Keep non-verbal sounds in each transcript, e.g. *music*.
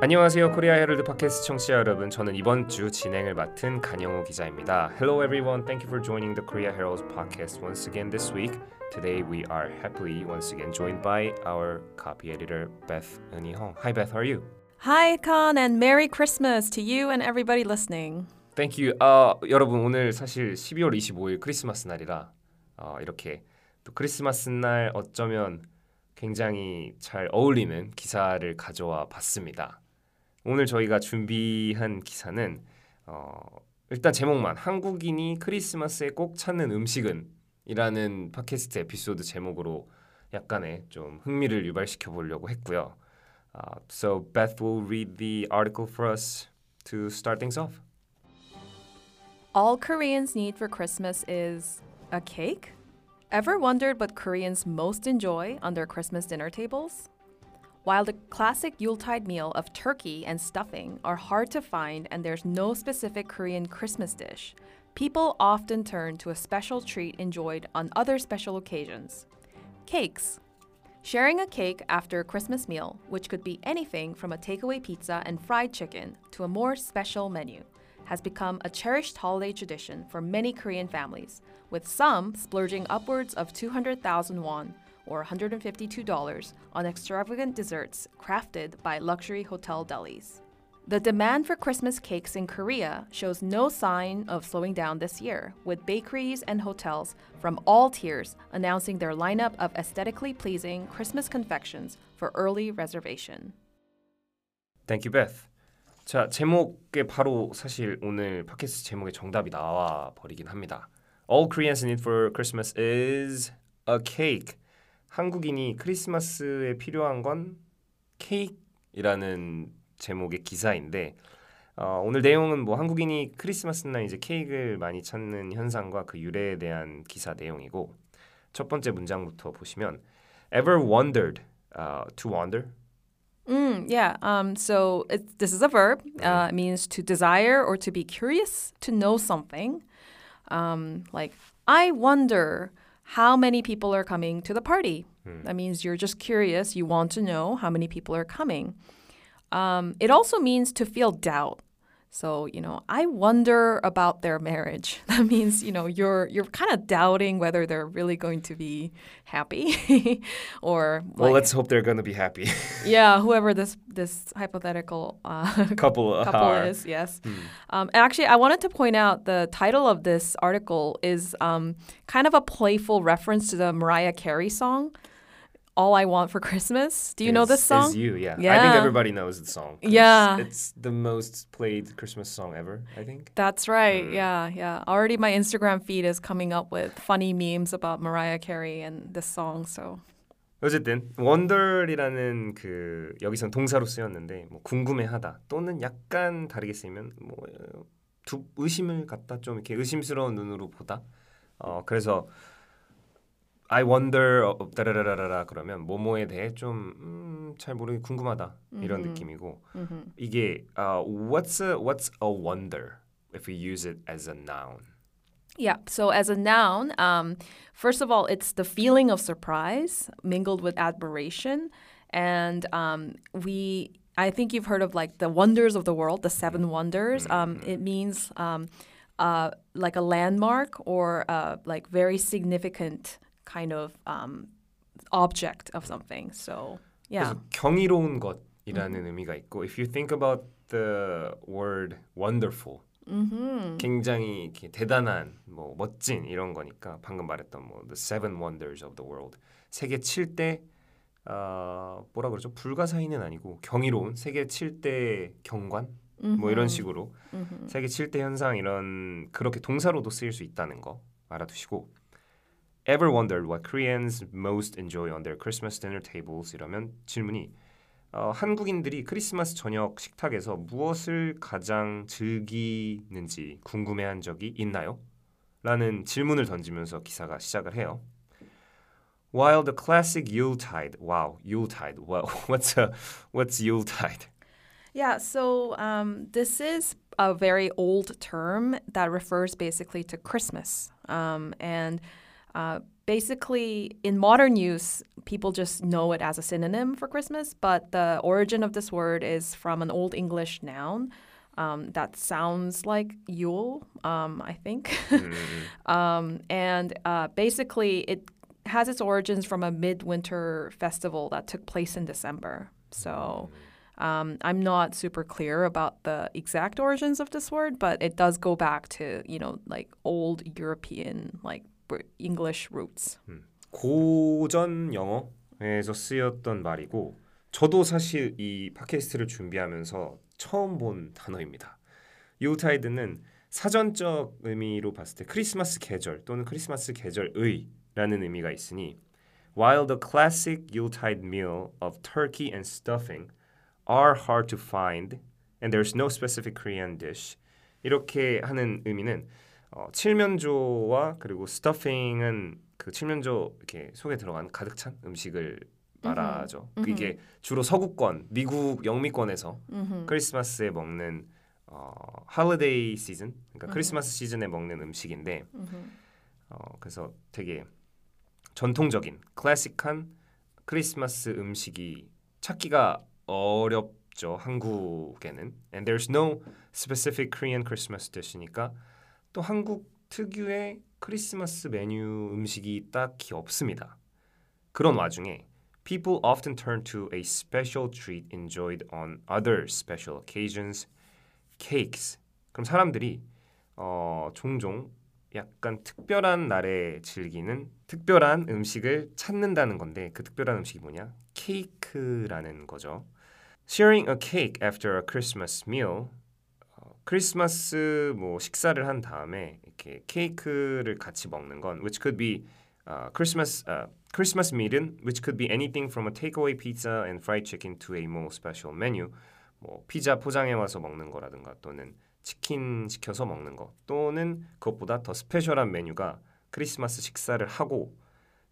안녕하세요. 코리아 헤럴드 팟캐스트 청취자 여러분. 저는 이번 주 진행을 맡은 간영호 기자입니다. Hello everyone. Thank you for joining the Korea Herald podcast once again this week. Today we are happily once again joined by our copy editor Beth Eunhee Hong. Hi Beth, how are you? Hi, Con, and Merry Christmas to you and everybody listening. Thank you. 어, 여러분 오늘 사실 12월 25일 크리스마스 날이라 어, 이렇게 또 크리스마스 날 어쩌면 굉장히 잘 어울리는 기사를 가져와 봤습니다. 오늘 저희가 준비한 기사는 어, 일단 제목만 한국인이 크리스마스에 꼭 찾는 음식은 이라는 팟캐스트 에피소드 제목으로 약간의 좀 흥미를 유발시켜 보려고 했고요. Uh, so Beth will read the article for us to start things off. All Koreans need for Christmas is a cake? Ever wondered what Koreans most enjoy on their Christmas dinner tables? While the classic Yuletide meal of turkey and stuffing are hard to find and there's no specific Korean Christmas dish, people often turn to a special treat enjoyed on other special occasions cakes. Sharing a cake after a Christmas meal, which could be anything from a takeaway pizza and fried chicken to a more special menu, has become a cherished holiday tradition for many Korean families, with some splurging upwards of 200,000 won or $152 on extravagant desserts crafted by luxury hotel delis. The demand for Christmas cakes in Korea shows no sign of slowing down this year, with bakeries and hotels from all tiers announcing their lineup of aesthetically pleasing Christmas confections for early reservation. Thank you, Beth. 자, 제목에 바로 사실 오늘 팟캐스트 제목에 정답이 나와 버리긴 합니다. All Koreans need for Christmas is a cake. 한국인이 크리스마스에 필요한 건 케이크이라는 제목의 기사인데 어, 오늘 내용은 뭐 한국인이 크리스마스 날 이제 케이크를 많이 찾는 현상과 그 유래에 대한 기사 내용이고 첫 번째 문장부터 보시면 ever wondered uh, to wonder Mm, yeah. Um, so it, this is a verb. Uh, it means to desire or to be curious, to know something. Um, like, I wonder how many people are coming to the party. That means you're just curious. You want to know how many people are coming. Um, it also means to feel doubt. So, you know, I wonder about their marriage. *laughs* That means, you know, you're you're kind of doubting whether they're really going to be happy *laughs* or Well, like- let's hope they're gonna be happy. *laughs* yeah, whoever this this hypothetical uh, Couple couple are. is, yes. Um, and actually, I wanted to point out the title of this article is um, kind of a playful reference to the Mariah Carey song, "All I Want for Christmas." Do you know Is- this song? Is you, yeah. I think Yeah. everybody knows the song. Yeah. It's the most played Christmas song ever, I think. That's right. Yeah, yeah. Already, my Instagram feed is coming up with funny memes about Mariah Carey and this song. So 어쨌든 wonder이라는 그 여기선 동사로 쓰였는데 뭐 궁금해하다 또는 약간 다르게 쓰이면 뭐 어, 두 의심을 갖다 좀 이렇게 의심스러운 눈으로 보다. 어 그래서 I wonder 어, 따라라라라 그러면 뭐뭐에 대해 좀 잘 모르게 궁금하다 이런 느낌이고 이게 어, what's a what's a wonder if we use it as a noun. Yeah. So as a noun, um, first of all, it's the feeling of surprise mingled with admiration, and um, we. I think you've heard of like the wonders of the world, the seven wonders. Um, it means um, uh, like a landmark or uh, like very significant kind of um, object of something. So yeah. 경이로운 것이라는 의미가 있고 if you think about the word wonderful 굉장히 이렇게 대단한 뭐 멋진 이런 거니까 방금 말했던 뭐 the seven wonders of the world. 세계 7대 어, 뭐라 그러죠? 불가사의는 아니고 경이로운 세계 7대 경관? 뭐 이런 식으로. 세계 7대 현상 이런 그렇게 동사로도 쓰일 수 있다는 거 알아두시고 Ever wondered what Koreans most enjoy on their Christmas dinner tables? 이러면 질문이 어, 한국인들이 크리스마스 저녁 식탁에서 무엇을 가장 즐기는지 궁금해한 적이 있나요? 라는 질문을 던지면서 기사가 시작을 해요. While the classic Yuletide, wow, Yuletide, wow, what's a what's Yuletide? Yeah, so um, this is a very old term that refers basically to Christmas. Um, and Uh, basically, in modern use, people just know it as a synonym for Christmas, but the origin of this word is from an Old English noun. Um, that sounds like Yule, um, I think. *laughs* um, and uh, basically, it has its origins from a midwinter festival that took place in December. So um, I'm not super clear about the exact origins of this word, but it does go back to you know like old European like English roots. 고전 영어에서 쓰였던 말이고 저도 사실 이 팟캐스트를 준비하면서 처음 본 단어입니다. 유타이드는 사전적 의미로 봤을 때 크리스마스 계절 또는 크리스마스 계절의라는 의미가 있으니 while the classic Yuletide meal of turkey and stuffing are hard to find and there's no specific Korean dish 이렇게 하는 의미는 어, 칠면조와 그리고 스터핑은 그 칠면조 이렇게 속에 들어간 가득 찬 음식을 말하죠. 음흠. 이게 주로 서구권, 미국 영미권에서 Mm-hmm. 크리스마스에 먹는 어, holiday 시즌, 그러니까 크리스마스 시즌에 먹는 음식인데 어, 그래서 되게 전통적인 클래식한 크리스마스 음식이 찾기가 어렵죠 한국에는 and there's no specific Korean Christmas dish니까 또 한국 특유의 크리스마스 메뉴 음식이 딱히 없습니다. 그런 와중에 people often turn to a special treat enjoyed on other special occasions, cakes. 그럼 사람들이 어, 종종 약간 특별한 날에 즐기는 특별한 음식을 찾는다는 건데 그 특별한 음식이 뭐냐? 케이크라는 거죠. Sharing a cake after a Christmas meal. 어, 크리스마스 뭐 식사를 한 다음에 이렇게 케이크를 같이 먹는 건 which could be uh, Christmas uh, Christmas meal은 which could be anything from a takeaway pizza and fried chicken to a more special menu. 뭐 피자 포장해 와서 먹는 거라든가 또는 치킨 시켜서 먹는 거 또는 그것보다 더 스페셜한 메뉴가 크리스마스 식사를 하고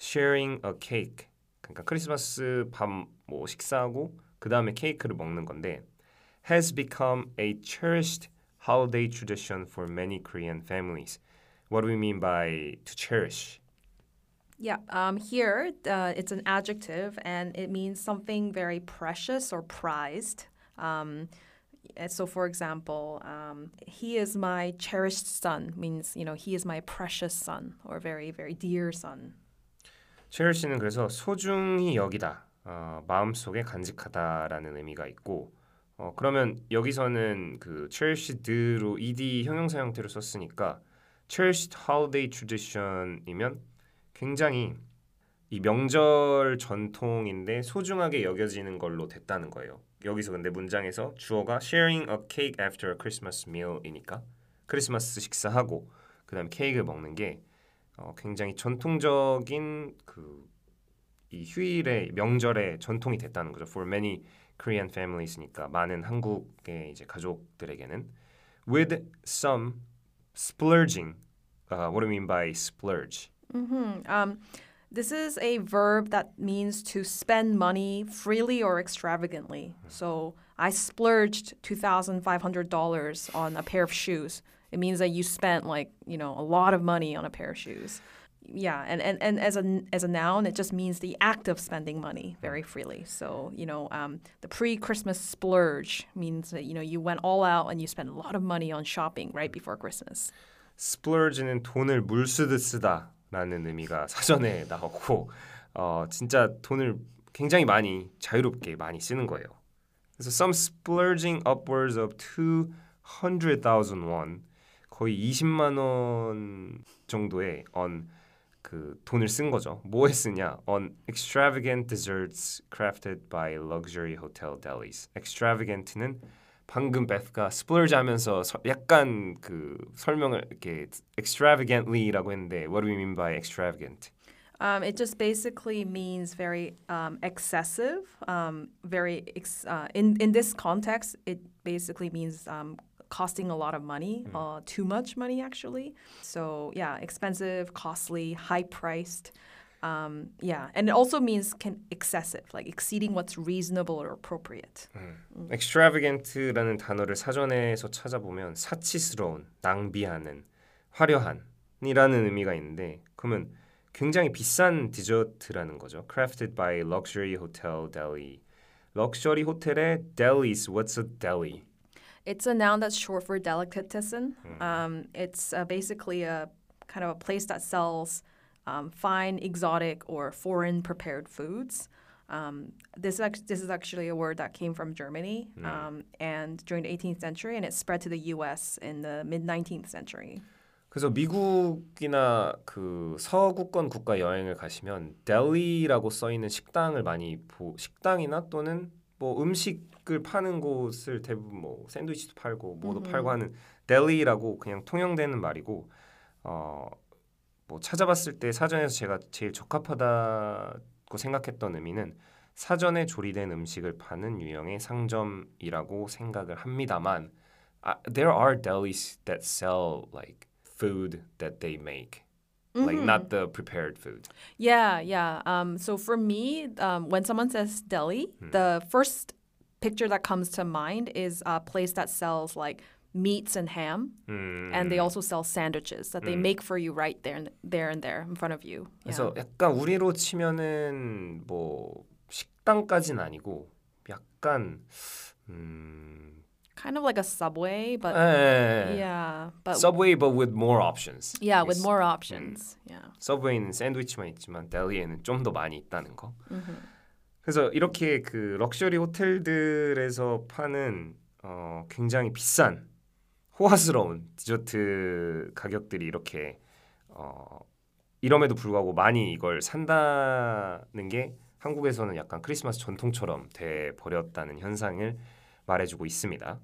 sharing a cake 그러니까 크리스마스 밤 뭐 식사하고 그 다음에 케이크를 먹는 건데 has become a cherished holiday tradition for many Korean families. What do we mean by to cherish? Yeah, um, here uh, it's an adjective and it means something very precious or prized. Um, and so, for example, um, he is my cherished son means, you know, he is my precious son or very, very dear son. cherish는 그래서 소중히 여기다, 어, 마음속에 간직하다라는 의미가 있고, 어, 그러면 여기서는 그 cherished로 ed 형용사 형태로 썼으니까 cherished holiday tradition이면 굉장히 이 명절 전통인데 소중하게 여겨지는 걸로 됐다는 거예요. 여기서 근데 문장에서 주어가 sharing a cake after a Christmas meal이니까 크리스마스 식사하고 그다음 케이크를 먹는 게 어, 굉장히 전통적인 그 이 휴일의 명절의 전통이 됐다는 거죠. For many Korean families니까 많은 한국의 이제 가족들에게는 with some splurging. Uh, what do you mean by splurge? hmm Um, this is a verb that means to spend money freely or extravagantly. So I splurged $2,500 on a pair of shoes. It means that you spent like, you know, a lot of money on a pair of shoes. Yeah, and, and, and as a as a noun, it just means the act of spending money very freely. So you know, um, the pre-Christmas splurge means that you know you went all out and you spent a lot of money on shopping right before Christmas. splurge는 돈을 물쓰듯 쓰다라는 의미가 사전에 *laughs* 나왔고 어, 진짜 돈을 굉장히 많이 자유롭게 많이 쓰는 거예요. 그래서 some splurging upwards of 200,000 won 거의 20만 원 정도의 on 그 돈을 쓴 거죠. 뭐에 쓰냐? On extravagant desserts crafted by luxury hotel delis. extravagant는 방금 베스가 splurge 하면서 서- 약간 그 설명을 이렇게 extravagantly라고 했는데 what do we mean by extravagant? Um, it just basically means very um, excessive. Um, very ex- uh, in in this context, it basically means um, costing a lot of money, uh, too much money actually. So yeah, expensive, costly, high priced. Um, yeah, and it also means can excessive, like exceeding what's reasonable or appropriate. extravagant라는 단어를 사전에서 찾아보면 사치스러운, 낭비하는, 화려한이라는 의미가 있는데 그러면 굉장히 비싼 디저트라는 거죠. Crafted by Luxury Hotel Delhi. 럭셔리 호텔의 delis. What's a deli? It's a noun that's short for delicatessen. Um, it's uh, basically a kind of a place that sells um, fine, exotic, or foreign prepared foods. Um, this, act- this is actually a word that came from Germany um, and during the 18th century, and it spread to the U.S. in the mid 19th century. 그래서 미국이나 그 서구권 국가 여행을 가시면 델리라고 써 있는 식당을 많이 보 식당이나 또는 뭐 음식을 파는 곳을 대부분 뭐 샌드위치도 팔고 뭐도 팔고 하는 델리라고 그냥 통용되는 말이고 어 뭐 찾아봤을 때 사전에서 제가 제일 적합하다고 생각했던 의미는 사전에 조리된 음식을 파는 유형의 상점이라고 생각을 합니다만 아, there are delis that sell like food that they make like not the prepared food Yeah, yeah. Um, so for me, um, when someone says deli, the first picture that comes to mind is a place that sells like meats and ham, and they also sell sandwiches that they make for you right there, and there and there in front of you. Yeah. 그래서 약간 우리로 치면은 뭐 식당까지는 아니고 약간 음 Kind of like a subway, but 예, yeah, but Subway but with more options. yeah, with more options. Yeah. 서브웨이는 샌드위치만 있지만 델리에는 좀 더 많이 있다는 거. 그래서 이렇게 그 럭셔리 호텔들에서 파는 어, 굉장히 비싼 호화스러운 디저트 가격들이 이렇게 어, 이럼에도 불구하고 많이 이걸 산다는 게 한국에서는 약간 크리스마스 전통처럼 돼 버렸다는 현상을 말해주고 있습니다.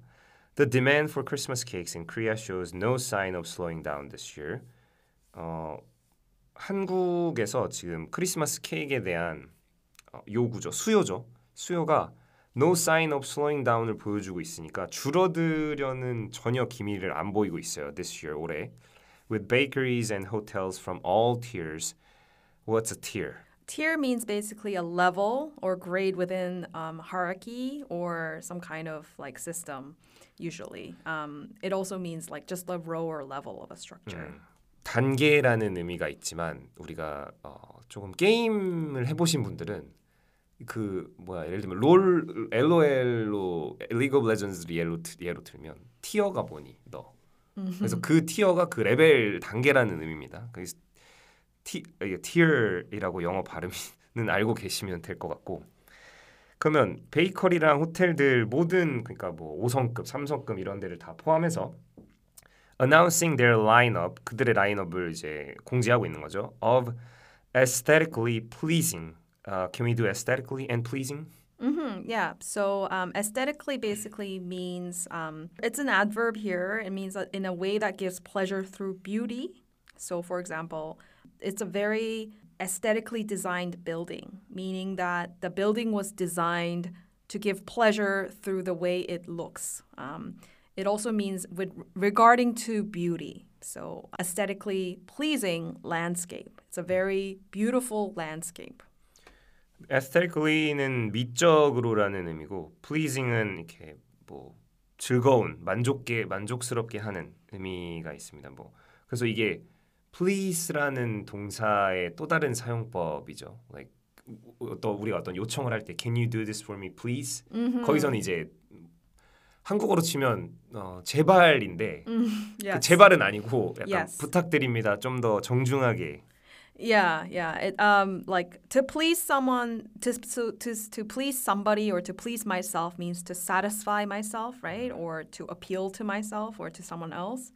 The demand for Christmas cakes in Korea shows no sign of slowing down this year. 어, 한국에서 지금 크리스마스 케이크에 대한 어, 요구죠, 수요죠. 수요가 no sign of slowing down을 보여주고 있으니까 줄어들려는 전혀 기미를 안 보이고 있어요. This year 올해 with bakeries and hotels from all tiers. What's a tier? Tier means basically a level or grade within um, hierarchy or some kind of like system. Usually, um, it also means like just a row or level of a structure. 단계라는 의미가 있지만 우리가 어, 조금 게임을 해보신 분들은 그 뭐야 예를 들면 롤 LOL로 League of Legends를 예로 들- 예로 들면 tier가 뭐니 너 그래서 그 tier가 그 레벨 단계라는 의미입니다. 그래서 티 이게 tier이라고 영어 발음은 알고 계시면 될 것 같고 그러면 베이커리랑 호텔들 모든 그러니까 뭐 5성급, 3성급 이런 데를 다 포함해서 announcing their lineup 그들의 라인업을 이제 공지하고 있는 거죠. of aesthetically pleasing. Uh, can we do aesthetically and pleasing? hmm yeah. So um, aesthetically basically means um, it's an adverb here. It means in a way that gives pleasure through beauty. So, for example, it's a very aesthetically designed building, meaning that the building was designed to give pleasure through the way it looks. Um, it also means with regarding to beauty. So, aesthetically pleasing landscape. It's a very beautiful landscape. aesthetically는 미적으로라는 의미고 pleasing은 이렇게 뭐 즐거운, 만족게 만족스럽게 하는 의미가 있습니다. 뭐 그래서 이게 please라는 동사의 또 다른 사용법이죠. like 또 우리가 어떤 요청을 할 때 can you do this for me please? 거기서는 이제 한국어로 치면 어, 제발인데 그 Yes. 제발은 아니고 약간 Yes. 부탁드립니다. 좀 더 정중하게 Yeah, yeah. It um like to please someone to to to to please somebody or to please myself means to satisfy myself, right? Or to appeal to myself or to someone else.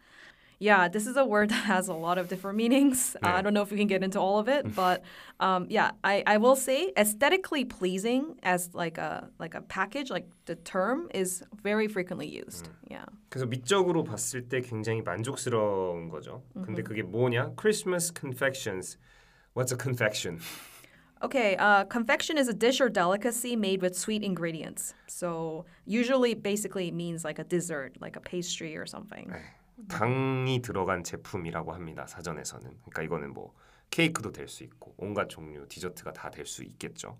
Yeah, this is a word *laughs* that has a lot of different meanings. Uh, I don't know if we can get into all of it, *laughs* but um, yeah, I, I will say aesthetically pleasing as like a like a package, like the term is very frequently used. Yeah. 그래서 미적으로 봤을 때 굉장히 만족스러운 거죠. 근데 그게 뭐냐? Christmas confections. What's a confection? Okay, uh, confection is a dish or delicacy made with sweet ingredients. So usually, basically, it means like a dessert, like a pastry or something. 당이 들어간 제품이라고 합니다. 사전에서는. 그러니까 이거는 뭐 케이크도 될 수 있고 온갖 종류 디저트가 다 될 수 있겠죠.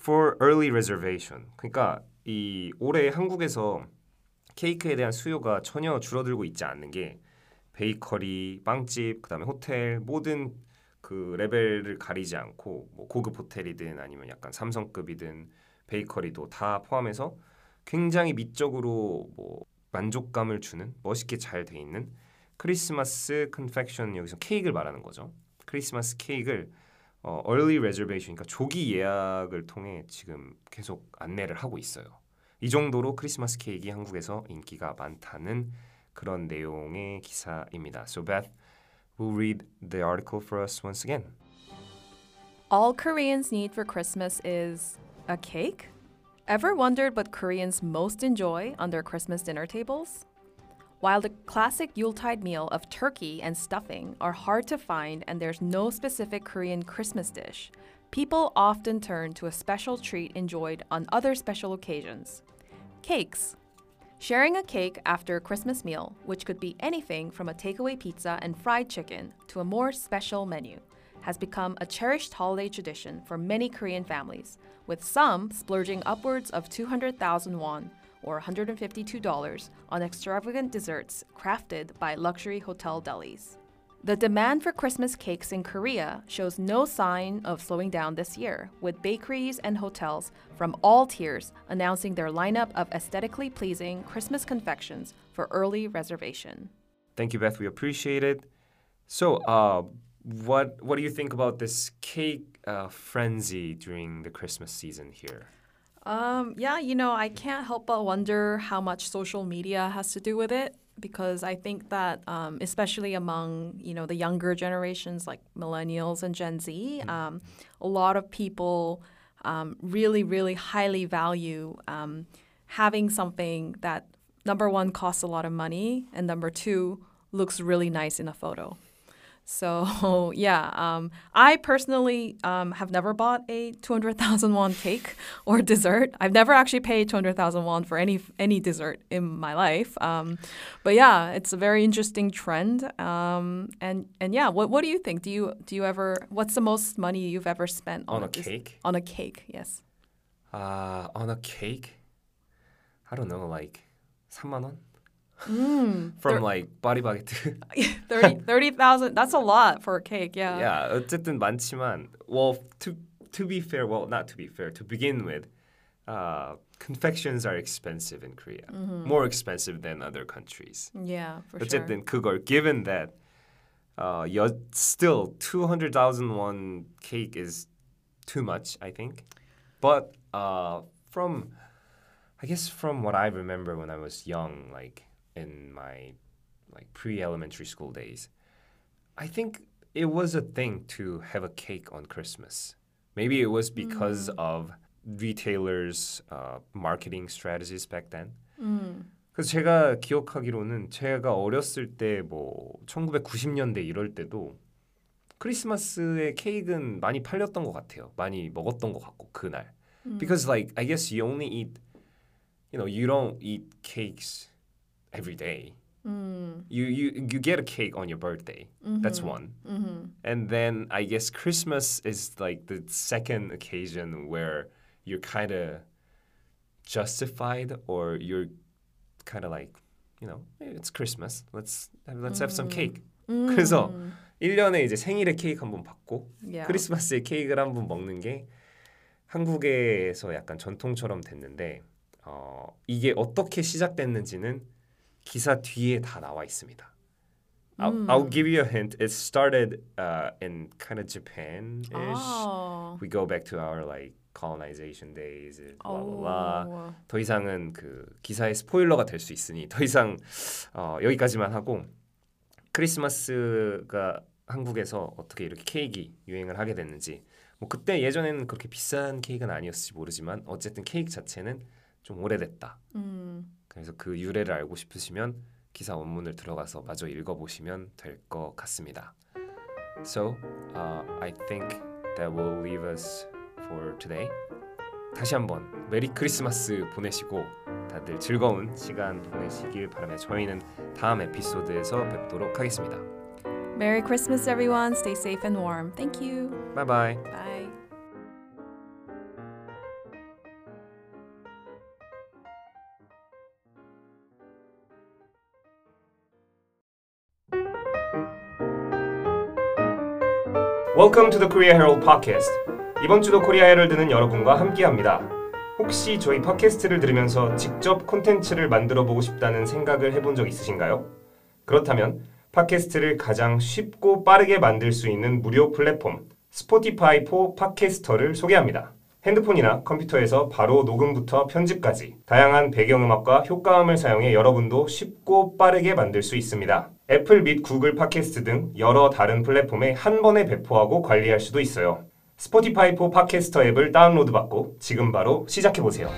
For early reservation. 그러니까 이 올해 한국에서 케이크에 대한 수요가 전혀 줄어들고 있지 않는 게 베이커리, 빵집, 그다음에 호텔 모든 그 레벨을 가리지 않고 뭐 고급 호텔이든 아니면 약간 삼성급이든 베이커리도 다 포함해서 굉장히 미적으로 뭐 만족감을 주는 멋있게 잘 돼 있는 크리스마스 confection 여기서 케이크를 말하는 거죠. 크리스마스 케이크를 어, early reservation, 그러니까 조기 예약을 통해 지금 계속 안내를 하고 있어요. 이 정도로 크리스마스 케이크 한국에서 인기가 많다는 그런 내용의 기사입니다. So Beth will read the article for us once again. All Koreans need for Christmas is a cake? Ever wondered what Koreans most enjoy on their Christmas dinner tables? While the classic Yuletide meal of turkey and stuffing are hard to find and there's no specific Korean Christmas dish, people often turn to a special treat enjoyed on other special occasions cakes. Sharing a cake after a Christmas meal, which could be anything from a takeaway pizza and fried chicken to a more special menu, has become a cherished holiday tradition for many Korean families, with some splurging upwards of 200,000 won or $152 on extravagant desserts crafted by luxury hotel delis. The demand for Christmas cakes in Korea shows no sign of slowing down this year, with bakeries and hotels from all tiers announcing their lineup of aesthetically pleasing Christmas confections for early reservation. Thank you, Beth. We appreciate it. So, uh, what what do you think about this cake uh, frenzy during the Christmas season here? Um, yeah, you know, I can't help but wonder how much social media has to do with it because I think that, um, especially among you know the younger generations like millennials and Gen Z, um, a lot of people um, really, really highly value um, having something that number one costs a lot of money and number two looks really nice in a photo. So *laughs* yeah, um, I personally um, have never bought a two hundred thousand won cake or dessert. I've never actually paid two hundred thousand won for any any dessert in my life. Um, but yeah, it's a very interesting trend. Um, and and yeah, what what do you think? Do you do you ever? What's the most money you've ever spent On on, a dis- cake? On a cake, yes. Uh, on a cake? I don't know, like 3만 원? Mm, From Thir- like 파리바게트. *laughs* 30 30,000. That's a lot for a cake. Yeah. yeah, 어쨌든 많지만 well to to be fair, well not to be fair, to begin with, uh, confections are expensive in Korea. More expensive than other countries. Yeah, for sure. 어쨌든 그걸 given that uh, 여, still 200,000 won cake is too much, I think. But uh, from I guess from what I remember when I was young, like in my like pre-elementary school days, I think it was a thing to have a cake on Christmas. Maybe it was because of retailers' uh, marketing strategies back then. Mm. 그래서 제가 기억하기로는 제가 어렸을 때 뭐 1990년대 이럴 때도 크리스마스에 케이크는 많이 팔렸던 것 같아요. 많이 먹었던 것 같고 그날. Because like I guess you only eat, you know, you don't eat cakes every day. Mm. You you you get a cake on your birthday. That's one. Mm-hmm. And then I guess Christmas is like the second occasion where you're kind of justified or you're kind of like, you know, "Hey, it's Christmas. Let's let's have some cake. 그래서 1년에 이제 생일에 케이크 한 번 받고 Yeah. 크리스마스에 케이크를 한 번 먹는 게 한국에서 약간 전통처럼 됐는데 어, 이게 어떻게 시작됐는지는 기사 뒤에 다 나와 있습니다. I'll, I'll give you a hint. It started uh, in kind of Japan-ish. Oh. We go back to our like colonization days. blah blah blah. 더 이상은 그 기사의 스포일러가 될 수 있으니 더 이상 어, 여기까지만 하고 크리스마스가 한국에서 어떻게 이렇게 케이크 유행을 하게 됐는지 뭐 그때 예전에는 그렇게 비싼 케이크는 아니었을지 모르지만 어쨌든 케이크 자체는 좀 오래됐다. Mm. 그래서 그 유래를 알고 싶으시면 기사 원문을 들어가서 마저 읽어보시면 될 것 같습니다. So, uh, I think that will leave us for today. 다시 한번 메리 크리스마스 보내시고 다들 즐거운 시간 보내시길 바라며 저희는 다음 에피소드에서 뵙도록 하겠습니다. Merry Christmas, everyone. Stay safe and warm. Thank you. 바이바이. Bye. Welcome to the Korea Herald Podcast. 이번 주도 코리아 헤럴드는 여러분과 함께합니다. 혹시 저희 팟캐스트를 들으면서 직접 콘텐츠를 만들어 보고 싶다는 생각을 해본 적 있으신가요? 그렇다면 팟캐스트를 가장 쉽고 빠르게 만들 수 있는 무료 플랫폼 스포티파이 포 팟캐스터를 소개합니다. 핸드폰이나 컴퓨터에서 바로 녹음부터 편집까지 다양한 배경음악과 효과음을 사용해 여러분도 쉽고 빠르게 만들 수 있습니다. 애플 및 구글 팟캐스트 등 여러 다른 플랫폼에 한 번에 배포하고 관리할 수도 있어요. 스포티파이 포 팟캐스터 앱을 다운로드 받고 지금 바로 시작해 보세요.